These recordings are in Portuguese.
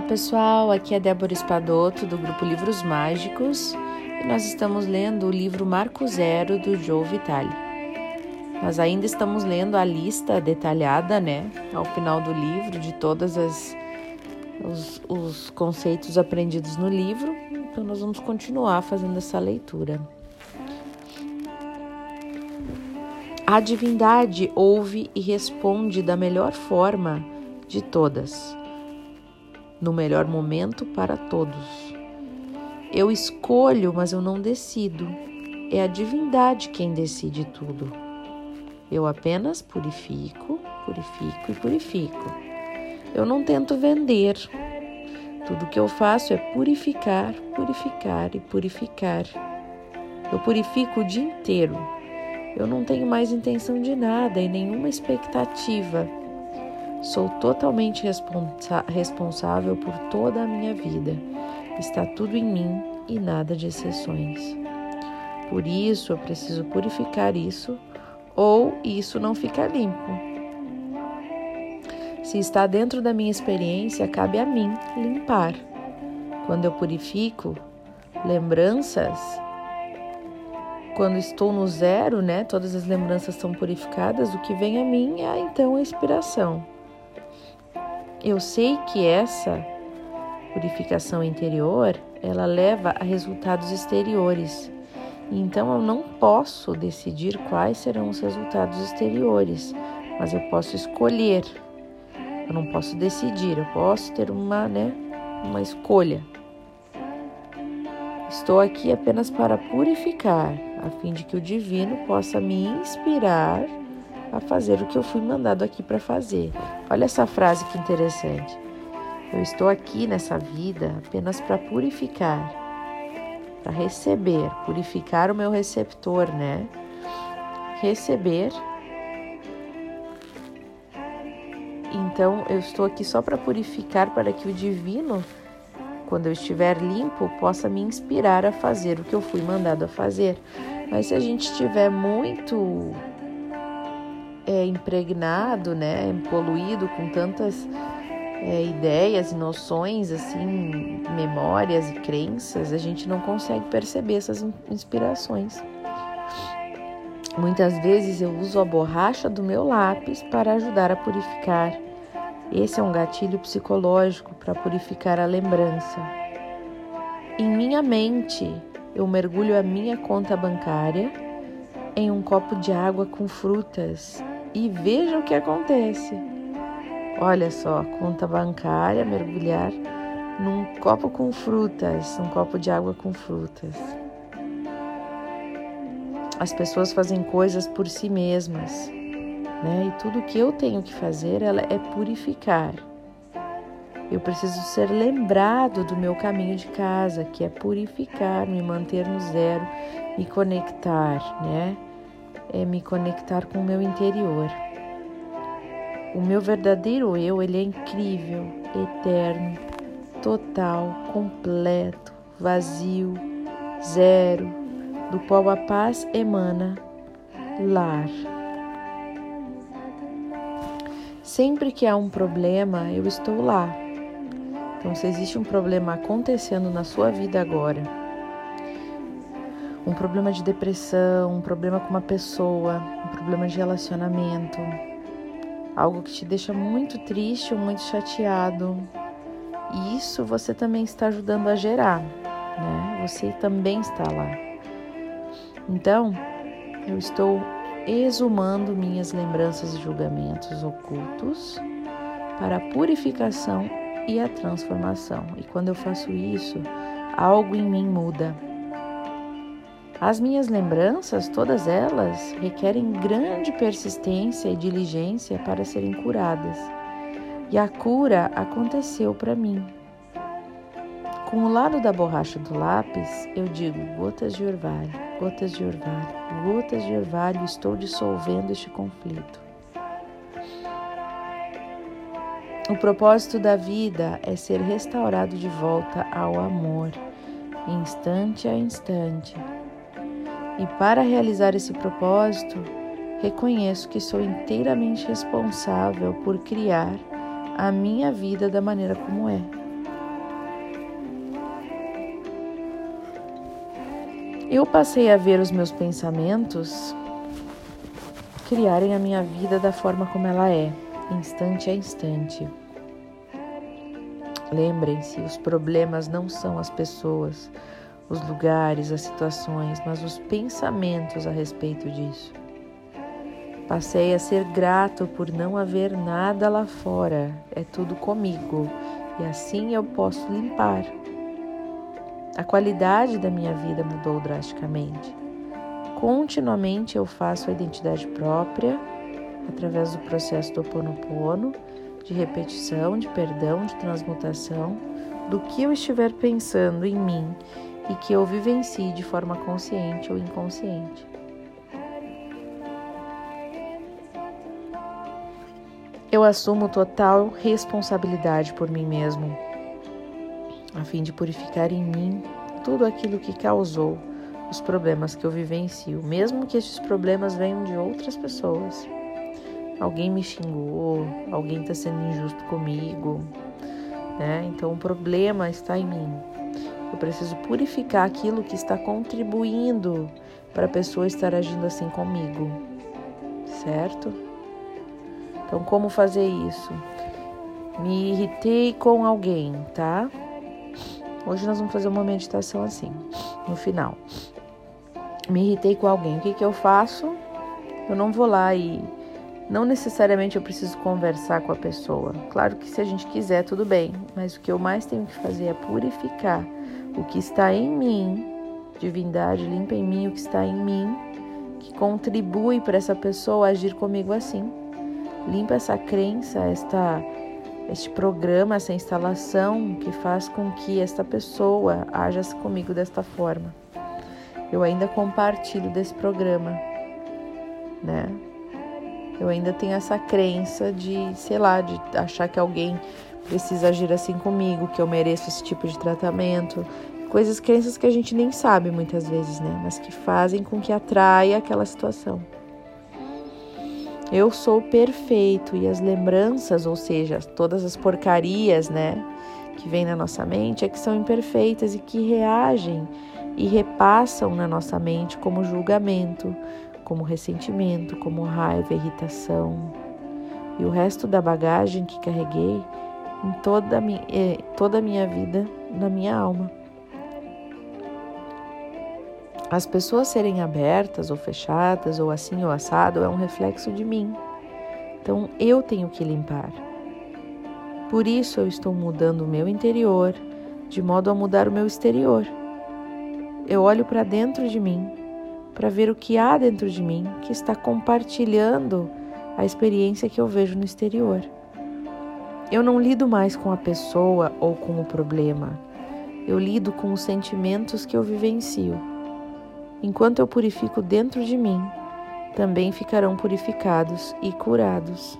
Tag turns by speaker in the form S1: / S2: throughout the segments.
S1: Olá pessoal, aqui é Débora Espadoto do grupo Livros Mágicos e nós estamos lendo o livro Marco Zero do Joe Vitale. Nós ainda estamos lendo a lista detalhada, né, ao final do livro de todas as os, os conceitos aprendidos no livro. Então nós vamos continuar fazendo essa leitura. A divindade ouve e responde da melhor forma de todas no melhor momento para todos. Eu escolho, mas eu não decido. É a divindade quem decide tudo. Eu apenas purifico, purifico e purifico. Eu não tento vender. Tudo que eu faço é purificar, purificar e purificar. Eu purifico o dia inteiro. Eu não tenho mais intenção de nada e nenhuma expectativa Sou totalmente responsa responsável por toda a minha vida. Está tudo em mim e nada de exceções. Por isso eu preciso purificar isso ou isso não fica limpo. Se está dentro da minha experiência, cabe a mim limpar. Quando eu purifico lembranças, quando estou no zero, né, todas as lembranças são purificadas, o que vem a mim é então a inspiração. Eu sei que essa purificação interior, ela leva a resultados exteriores. Então eu não posso decidir quais serão os resultados exteriores, mas eu posso escolher. Eu não posso decidir, eu posso ter uma, né, uma escolha. Estou aqui apenas para purificar, a fim de que o divino possa me inspirar a fazer o que eu fui mandado aqui para fazer. Olha essa frase que interessante. Eu estou aqui nessa vida apenas para purificar, para receber, purificar o meu receptor, né? Receber. Então eu estou aqui só para purificar, para que o divino, quando eu estiver limpo, possa me inspirar a fazer o que eu fui mandado a fazer. Mas se a gente estiver muito é, impregnado, né, poluído com tantas é, ideias e noções, assim, memórias e crenças, a gente não consegue perceber essas inspirações. Muitas vezes eu uso a borracha do meu lápis para ajudar a purificar. Esse é um gatilho psicológico para purificar a lembrança. Em minha mente, eu mergulho a minha conta bancária em um copo de água com frutas e veja o que acontece. Olha só, conta bancária, mergulhar num copo com frutas, um copo de água com frutas. As pessoas fazem coisas por si mesmas, né? E tudo que eu tenho que fazer ela é purificar. Eu preciso ser lembrado do meu caminho de casa, que é purificar, me manter no zero, me conectar, né? É me conectar com o meu interior. O meu verdadeiro eu, ele é incrível, eterno, total, completo, vazio, zero, do qual a paz emana, lar. Sempre que há um problema, eu estou lá. Então, se existe um problema acontecendo na sua vida agora, um problema de depressão, um problema com uma pessoa, um problema de relacionamento, algo que te deixa muito triste ou muito chateado. E isso você também está ajudando a gerar, né? Você também está lá. Então, eu estou exumando minhas lembranças e julgamentos ocultos para a purificação e a transformação. E quando eu faço isso, algo em mim muda as minhas lembranças, todas elas, requerem grande persistência e diligência para serem curadas. E a cura aconteceu para mim. Com o lado da borracha do lápis, eu digo gotas de orvalho, gotas de orvalho, gotas de orvalho, estou dissolvendo este conflito. O propósito da vida é ser restaurado de volta ao amor, instante a instante e para realizar esse propósito, reconheço que sou inteiramente responsável por criar a minha vida da maneira como é. Eu passei a ver os meus pensamentos criarem a minha vida da forma como ela é, instante a instante. Lembrem-se, os problemas não são as pessoas, os lugares, as situações, mas os pensamentos a respeito disso. Passei a ser grato por não haver nada lá fora, é tudo comigo e assim eu posso limpar. A qualidade da minha vida mudou drasticamente. Continuamente eu faço a identidade própria através do processo do Ponopono, de repetição, de perdão, de transmutação do que eu estiver pensando em mim e que eu vivencie de forma consciente ou inconsciente. Eu assumo total responsabilidade por mim mesmo, a fim de purificar em mim tudo aquilo que causou os problemas que eu vivencio, mesmo que esses problemas venham de outras pessoas. Alguém me xingou, alguém está sendo injusto comigo, né? Então o problema está em mim. Eu preciso purificar aquilo que está contribuindo para a pessoa estar agindo assim comigo, certo? Então, como fazer isso? Me irritei com alguém, tá? Hoje nós vamos fazer uma meditação assim, no final. Me irritei com alguém, o que, que eu faço? Eu não vou lá e não necessariamente eu preciso conversar com a pessoa. Claro que se a gente quiser, tudo bem, mas o que eu mais tenho que fazer é purificar o que está em mim, divindade, limpa em mim o que está em mim, que contribui para essa pessoa agir comigo assim. Limpa essa crença, esta este programa, essa instalação que faz com que esta pessoa haja comigo desta forma. Eu ainda compartilho desse programa, né? Eu ainda tenho essa crença de, sei lá, de achar que alguém precisa agir assim comigo, que eu mereço esse tipo de tratamento. Coisas, crenças que a gente nem sabe muitas vezes, né? Mas que fazem com que atraia aquela situação. Eu sou perfeito e as lembranças, ou seja, todas as porcarias, né, que vem na nossa mente é que são imperfeitas e que reagem e repassam na nossa mente como julgamento, como ressentimento, como raiva, irritação. E o resto da bagagem que carreguei em toda a minha, eh, toda a minha vida, na minha alma. As pessoas serem abertas ou fechadas, ou assim ou assado, é um reflexo de mim. Então eu tenho que limpar. Por isso eu estou mudando o meu interior, de modo a mudar o meu exterior. Eu olho para dentro de mim, para ver o que há dentro de mim que está compartilhando a experiência que eu vejo no exterior. Eu não lido mais com a pessoa ou com o problema. Eu lido com os sentimentos que eu vivencio. Enquanto eu purifico dentro de mim, também ficarão purificados e curados.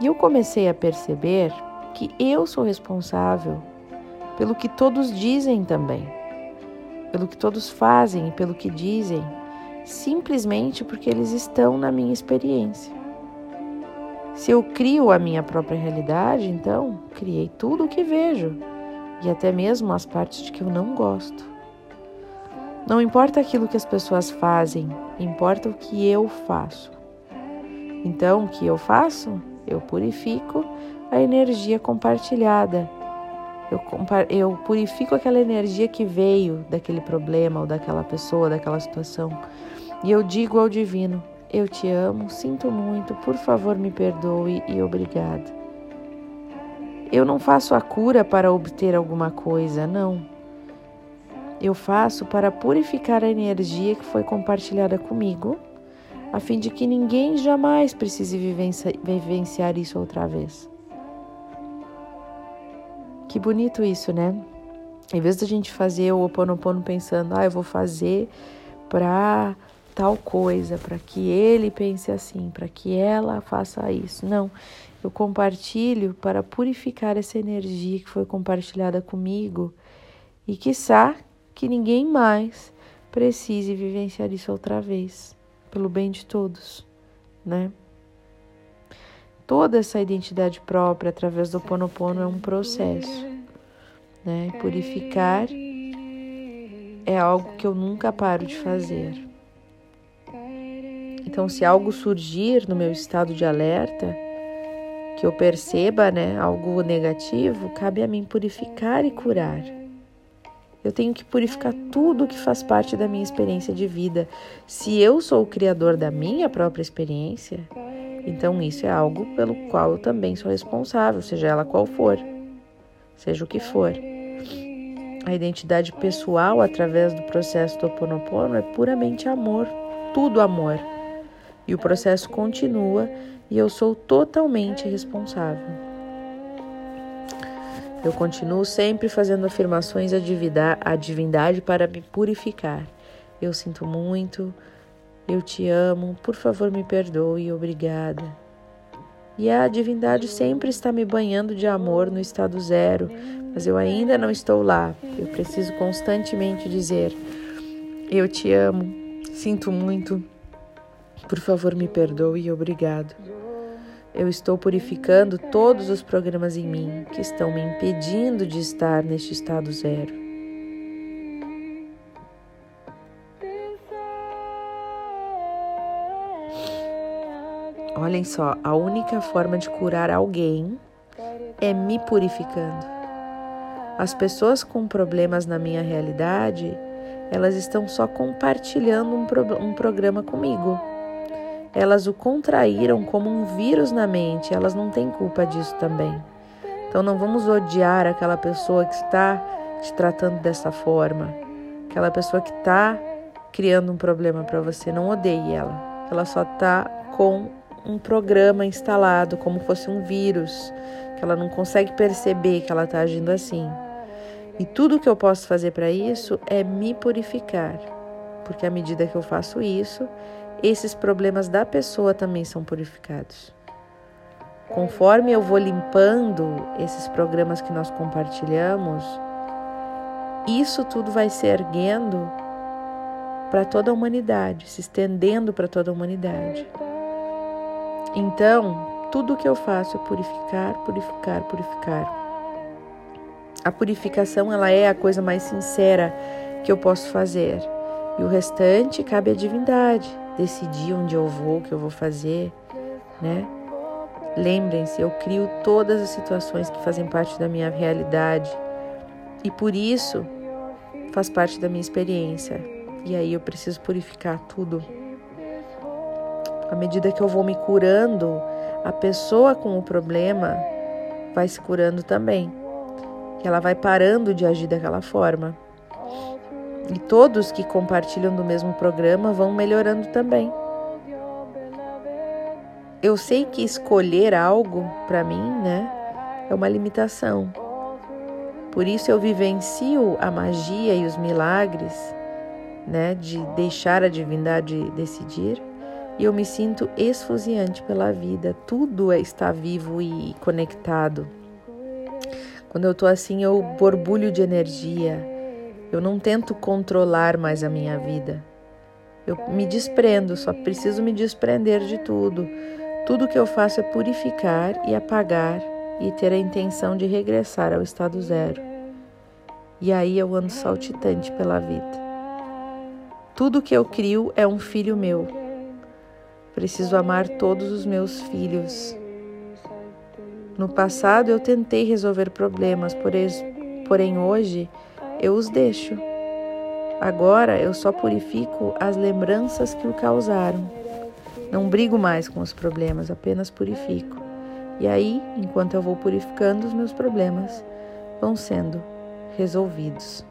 S1: E eu comecei a perceber que eu sou responsável pelo que todos dizem também, pelo que todos fazem e pelo que dizem, simplesmente porque eles estão na minha experiência. Se eu crio a minha própria realidade, então criei tudo o que vejo e até mesmo as partes de que eu não gosto. Não importa aquilo que as pessoas fazem, importa o que eu faço. Então, o que eu faço? Eu purifico a energia compartilhada. Eu, eu purifico aquela energia que veio daquele problema, ou daquela pessoa, daquela situação. E eu digo ao divino: eu te amo, sinto muito, por favor me perdoe e obrigado. Eu não faço a cura para obter alguma coisa, não. Eu faço para purificar a energia que foi compartilhada comigo, a fim de que ninguém jamais precise vivenciar isso outra vez. Que bonito isso, né? Em vez da gente fazer o Ho oponopono pensando, ah, eu vou fazer para tal coisa, para que ele pense assim, para que ela faça isso. Não, eu compartilho para purificar essa energia que foi compartilhada comigo e quiçá que ninguém mais precise vivenciar isso outra vez, pelo bem de todos, né? Toda essa identidade própria através do Ponopono é um processo, né? Purificar é algo que eu nunca paro de fazer. Então, se algo surgir no meu estado de alerta, que eu perceba, né, algo negativo, cabe a mim purificar e curar. Eu tenho que purificar tudo que faz parte da minha experiência de vida. Se eu sou o criador da minha própria experiência, então isso é algo pelo qual eu também sou responsável, seja ela qual for, seja o que for. A identidade pessoal através do processo do Oponopono é puramente amor, tudo amor. E o processo continua e eu sou totalmente responsável. Eu continuo sempre fazendo afirmações à divindade para me purificar. Eu sinto muito, eu te amo, por favor me perdoe, obrigada. E a divindade sempre está me banhando de amor no estado zero, mas eu ainda não estou lá. Eu preciso constantemente dizer: Eu te amo, sinto muito, por favor me perdoe e obrigado. Eu estou purificando todos os programas em mim que estão me impedindo de estar neste estado zero. Olhem só, a única forma de curar alguém é me purificando. As pessoas com problemas na minha realidade, elas estão só compartilhando um, pro um programa comigo elas o contraíram como um vírus na mente, elas não têm culpa disso também. Então não vamos odiar aquela pessoa que está te tratando dessa forma, aquela pessoa que está criando um problema para você, não odeie ela. Ela só está com um programa instalado, como fosse um vírus, que ela não consegue perceber que ela está agindo assim. E tudo que eu posso fazer para isso é me purificar, porque à medida que eu faço isso, esses problemas da pessoa também são purificados. Conforme eu vou limpando esses programas que nós compartilhamos, isso tudo vai se erguendo para toda a humanidade, se estendendo para toda a humanidade. Então, tudo o que eu faço é purificar, purificar, purificar. A purificação ela é a coisa mais sincera que eu posso fazer. E o restante cabe à divindade decidir onde eu vou, o que eu vou fazer, né? Lembrem-se, eu crio todas as situações que fazem parte da minha realidade e por isso faz parte da minha experiência. E aí eu preciso purificar tudo. À medida que eu vou me curando, a pessoa com o problema vai se curando também. Que ela vai parando de agir daquela forma. E todos que compartilham do mesmo programa vão melhorando também. Eu sei que escolher algo para mim, né, é uma limitação. Por isso eu vivencio a magia e os milagres, né, de deixar a divindade decidir, e eu me sinto esfuziante pela vida. Tudo é, está vivo e conectado. Quando eu tô assim, eu borbulho de energia eu não tento controlar mais a minha vida. Eu me desprendo, só preciso me desprender de tudo. Tudo que eu faço é purificar e apagar e ter a intenção de regressar ao estado zero. E aí eu ando saltitante pela vida. Tudo que eu crio é um filho meu. Preciso amar todos os meus filhos. No passado eu tentei resolver problemas, porém hoje eu os deixo. Agora eu só purifico as lembranças que o causaram. Não brigo mais com os problemas, apenas purifico. E aí, enquanto eu vou purificando, os meus problemas vão sendo resolvidos.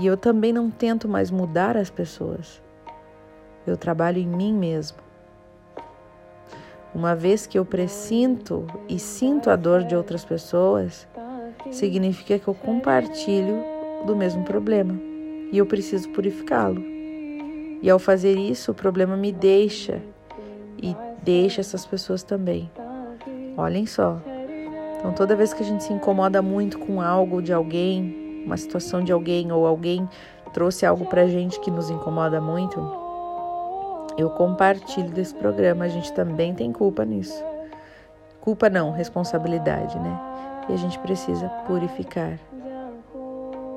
S1: E eu também não tento mais mudar as pessoas. Eu trabalho em mim mesmo. Uma vez que eu presinto e sinto a dor de outras pessoas, significa que eu compartilho do mesmo problema e eu preciso purificá-lo. E ao fazer isso, o problema me deixa e deixa essas pessoas também. Olhem só. Então, toda vez que a gente se incomoda muito com algo de alguém, uma situação de alguém ou alguém trouxe algo pra gente que nos incomoda muito, eu compartilho desse programa. A gente também tem culpa nisso. Culpa não, responsabilidade, né? E a gente precisa purificar.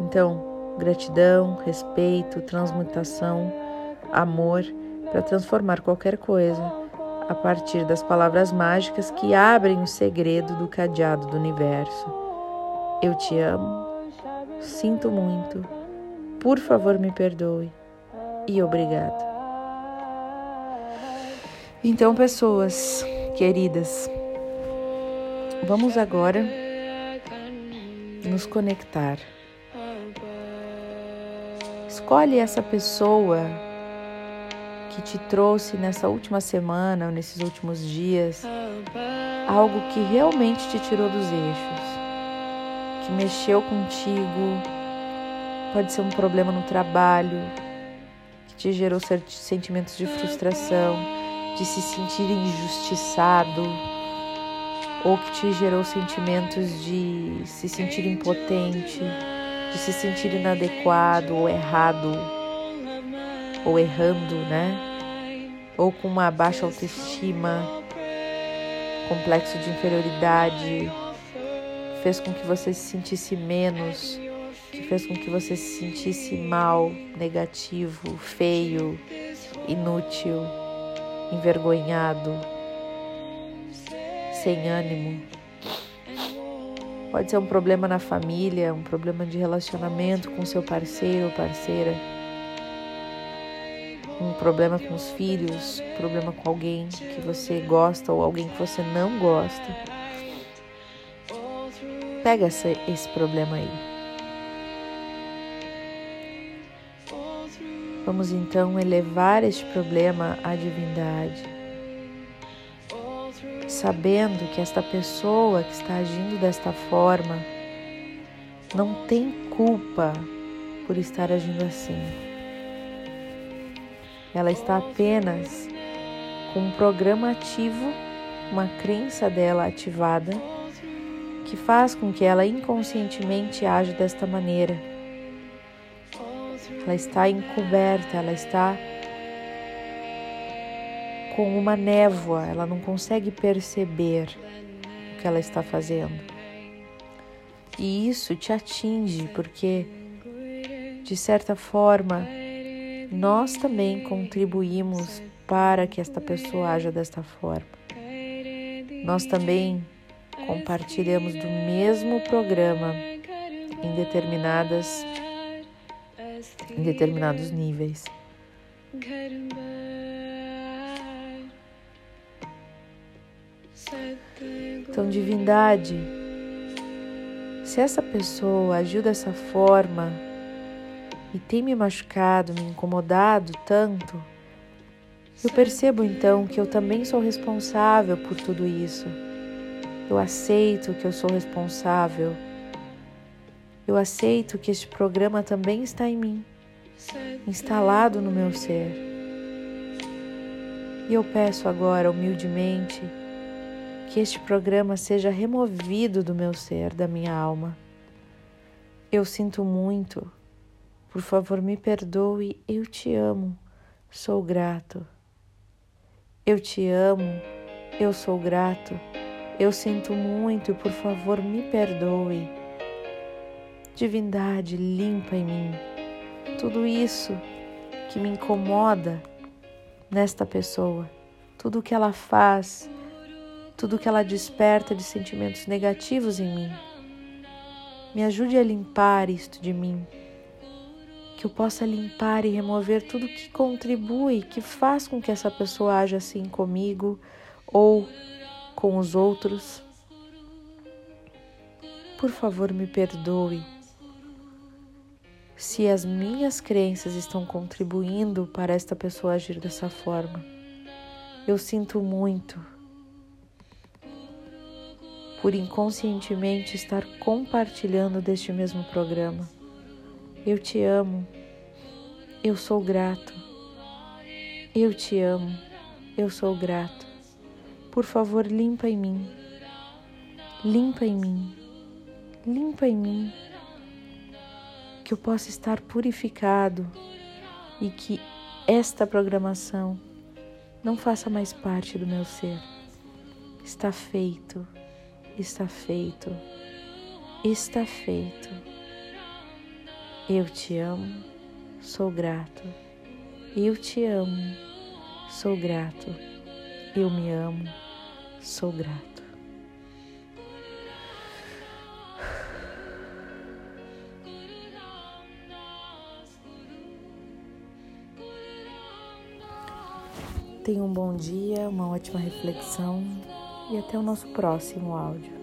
S1: Então, gratidão, respeito, transmutação, amor para transformar qualquer coisa a partir das palavras mágicas que abrem o segredo do cadeado do universo. Eu te amo, sinto muito, por favor me perdoe e obrigado. Então, pessoas queridas, vamos agora nos conectar. Escolhe essa pessoa que te trouxe nessa última semana ou nesses últimos dias algo que realmente te tirou dos eixos, que mexeu contigo. Pode ser um problema no trabalho, que te gerou sentimentos de frustração, de se sentir injustiçado, ou que te gerou sentimentos de se sentir impotente, de se sentir inadequado ou errado, ou errando, né? Ou com uma baixa autoestima, complexo de inferioridade, fez com que você se sentisse menos, que fez com que você se sentisse mal, negativo, feio, inútil, envergonhado, sem ânimo. Pode ser um problema na família, um problema de relacionamento com seu parceiro ou parceira, um problema com os filhos, um problema com alguém que você gosta ou alguém que você não gosta. Pega essa, esse problema aí. Vamos então elevar este problema à divindade sabendo que esta pessoa que está agindo desta forma não tem culpa por estar agindo assim. Ela está apenas com um programa ativo, uma crença dela ativada, que faz com que ela inconscientemente age desta maneira. Ela está encoberta, ela está com uma névoa, ela não consegue perceber o que ela está fazendo. E isso te atinge porque, de certa forma, nós também contribuímos para que esta pessoa haja desta forma. Nós também compartilhamos do mesmo programa em determinadas em determinados níveis. Então, divindade, se essa pessoa agiu dessa forma e tem me machucado, me incomodado tanto, eu percebo então que eu também sou responsável por tudo isso. Eu aceito que eu sou responsável. Eu aceito que este programa também está em mim, instalado no meu ser. E eu peço agora, humildemente, que este programa seja removido do meu ser, da minha alma. Eu sinto muito. Por favor, me perdoe. Eu te amo. Sou grato. Eu te amo. Eu sou grato. Eu sinto muito. Por favor, me perdoe. Divindade, limpa em mim tudo isso que me incomoda nesta pessoa, tudo que ela faz tudo que ela desperta de sentimentos negativos em mim. Me ajude a limpar isto de mim. Que eu possa limpar e remover tudo que contribui, que faz com que essa pessoa haja assim comigo ou com os outros. Por favor, me perdoe se as minhas crenças estão contribuindo para esta pessoa agir dessa forma. Eu sinto muito por inconscientemente estar compartilhando deste mesmo programa. Eu te amo, eu sou grato. Eu te amo, eu sou grato. Por favor, limpa em mim, limpa em mim, limpa em mim, que eu possa estar purificado e que esta programação não faça mais parte do meu ser. Está feito está feito, está feito. Eu te amo, sou grato. Eu te amo, sou grato. Eu me amo, sou grato. Tenha um bom dia, uma ótima reflexão e até o nosso próximo áudio.